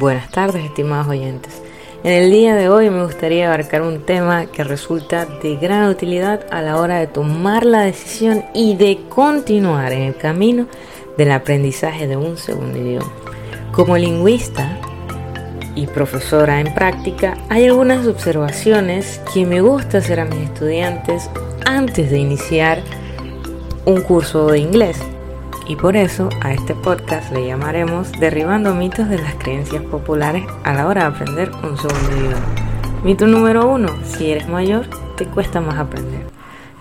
Buenas tardes, estimados oyentes. En el día de hoy me gustaría abarcar un tema que resulta de gran utilidad a la hora de tomar la decisión y de continuar en el camino del aprendizaje de un segundo idioma. Como lingüista y profesora en práctica, hay algunas observaciones que me gusta hacer a mis estudiantes antes de iniciar un curso de inglés. Y por eso a este podcast le llamaremos Derribando mitos de las creencias populares a la hora de aprender un segundo idioma. Mito número uno, si eres mayor, te cuesta más aprender.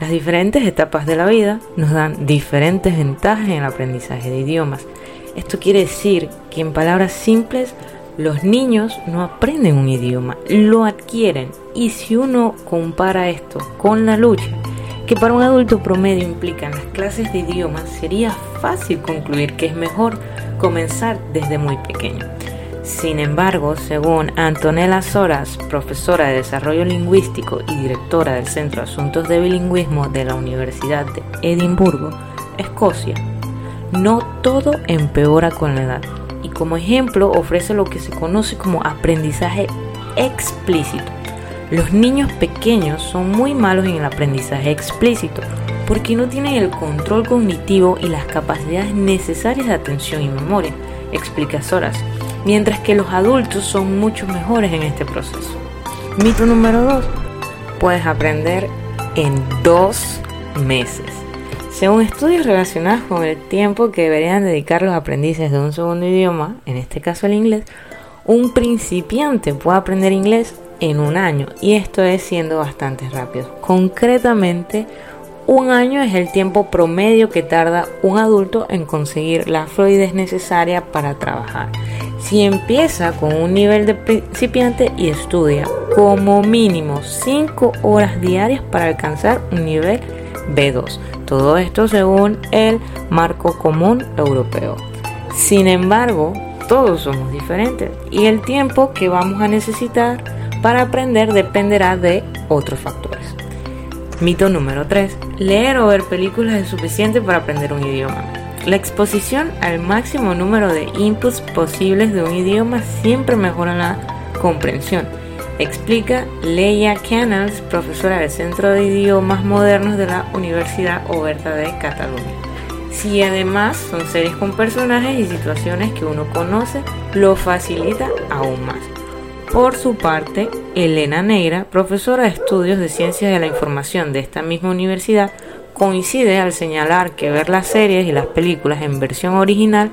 Las diferentes etapas de la vida nos dan diferentes ventajas en el aprendizaje de idiomas. Esto quiere decir que en palabras simples, los niños no aprenden un idioma, lo adquieren. Y si uno compara esto con la lucha que para un adulto promedio implican las clases de idiomas, sería fácil concluir que es mejor comenzar desde muy pequeño. Sin embargo, según Antonella Soras, profesora de Desarrollo Lingüístico y directora del Centro Asuntos de Bilingüismo de la Universidad de Edimburgo, Escocia, no todo empeora con la edad y como ejemplo ofrece lo que se conoce como aprendizaje explícito los niños pequeños son muy malos en el aprendizaje explícito porque no tienen el control cognitivo y las capacidades necesarias de atención y memoria, explica Soras, mientras que los adultos son mucho mejores en este proceso. Mito número 2. Puedes aprender en dos meses. Según estudios relacionados con el tiempo que deberían dedicar los aprendices de un segundo idioma, en este caso el inglés, un principiante puede aprender inglés en un año y esto es siendo bastante rápido. Concretamente, un año es el tiempo promedio que tarda un adulto en conseguir la fluidez necesaria para trabajar. Si empieza con un nivel de principiante y estudia como mínimo 5 horas diarias para alcanzar un nivel B2. Todo esto según el marco común europeo. Sin embargo, todos somos diferentes y el tiempo que vamos a necesitar para aprender dependerá de otros factores. Mito número 3. Leer o ver películas es suficiente para aprender un idioma. La exposición al máximo número de inputs posibles de un idioma siempre mejora la comprensión. Explica Leia Canals, profesora del Centro de Idiomas Modernos de la Universidad Oberta de Cataluña. Si además son series con personajes y situaciones que uno conoce, lo facilita aún más. Por su parte, Elena Negra, profesora de estudios de ciencias de la información de esta misma universidad, coincide al señalar que ver las series y las películas en versión original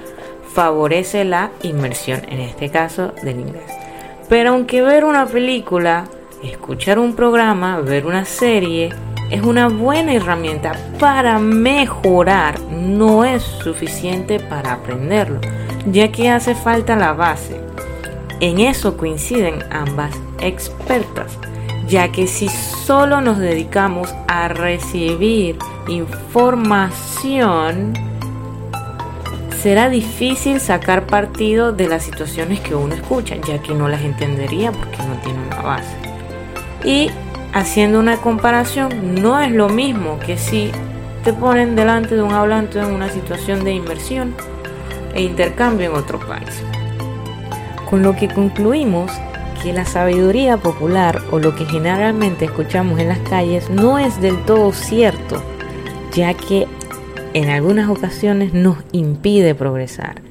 favorece la inmersión, en este caso del inglés. Pero aunque ver una película, escuchar un programa, ver una serie, es una buena herramienta para mejorar, no es suficiente para aprenderlo, ya que hace falta la base en eso coinciden ambas expertas, ya que si solo nos dedicamos a recibir información, será difícil sacar partido de las situaciones que uno escucha, ya que no las entendería porque no tiene una base. Y haciendo una comparación, no es lo mismo que si te ponen delante de un hablante en una situación de inversión e intercambio en otro país con lo que concluimos que la sabiduría popular o lo que generalmente escuchamos en las calles no es del todo cierto, ya que en algunas ocasiones nos impide progresar.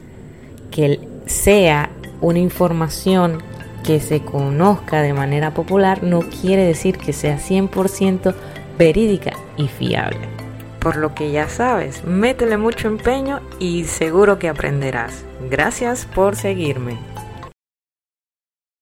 Que sea una información que se conozca de manera popular no quiere decir que sea 100% verídica y fiable. Por lo que ya sabes, métele mucho empeño y seguro que aprenderás. Gracias por seguirme.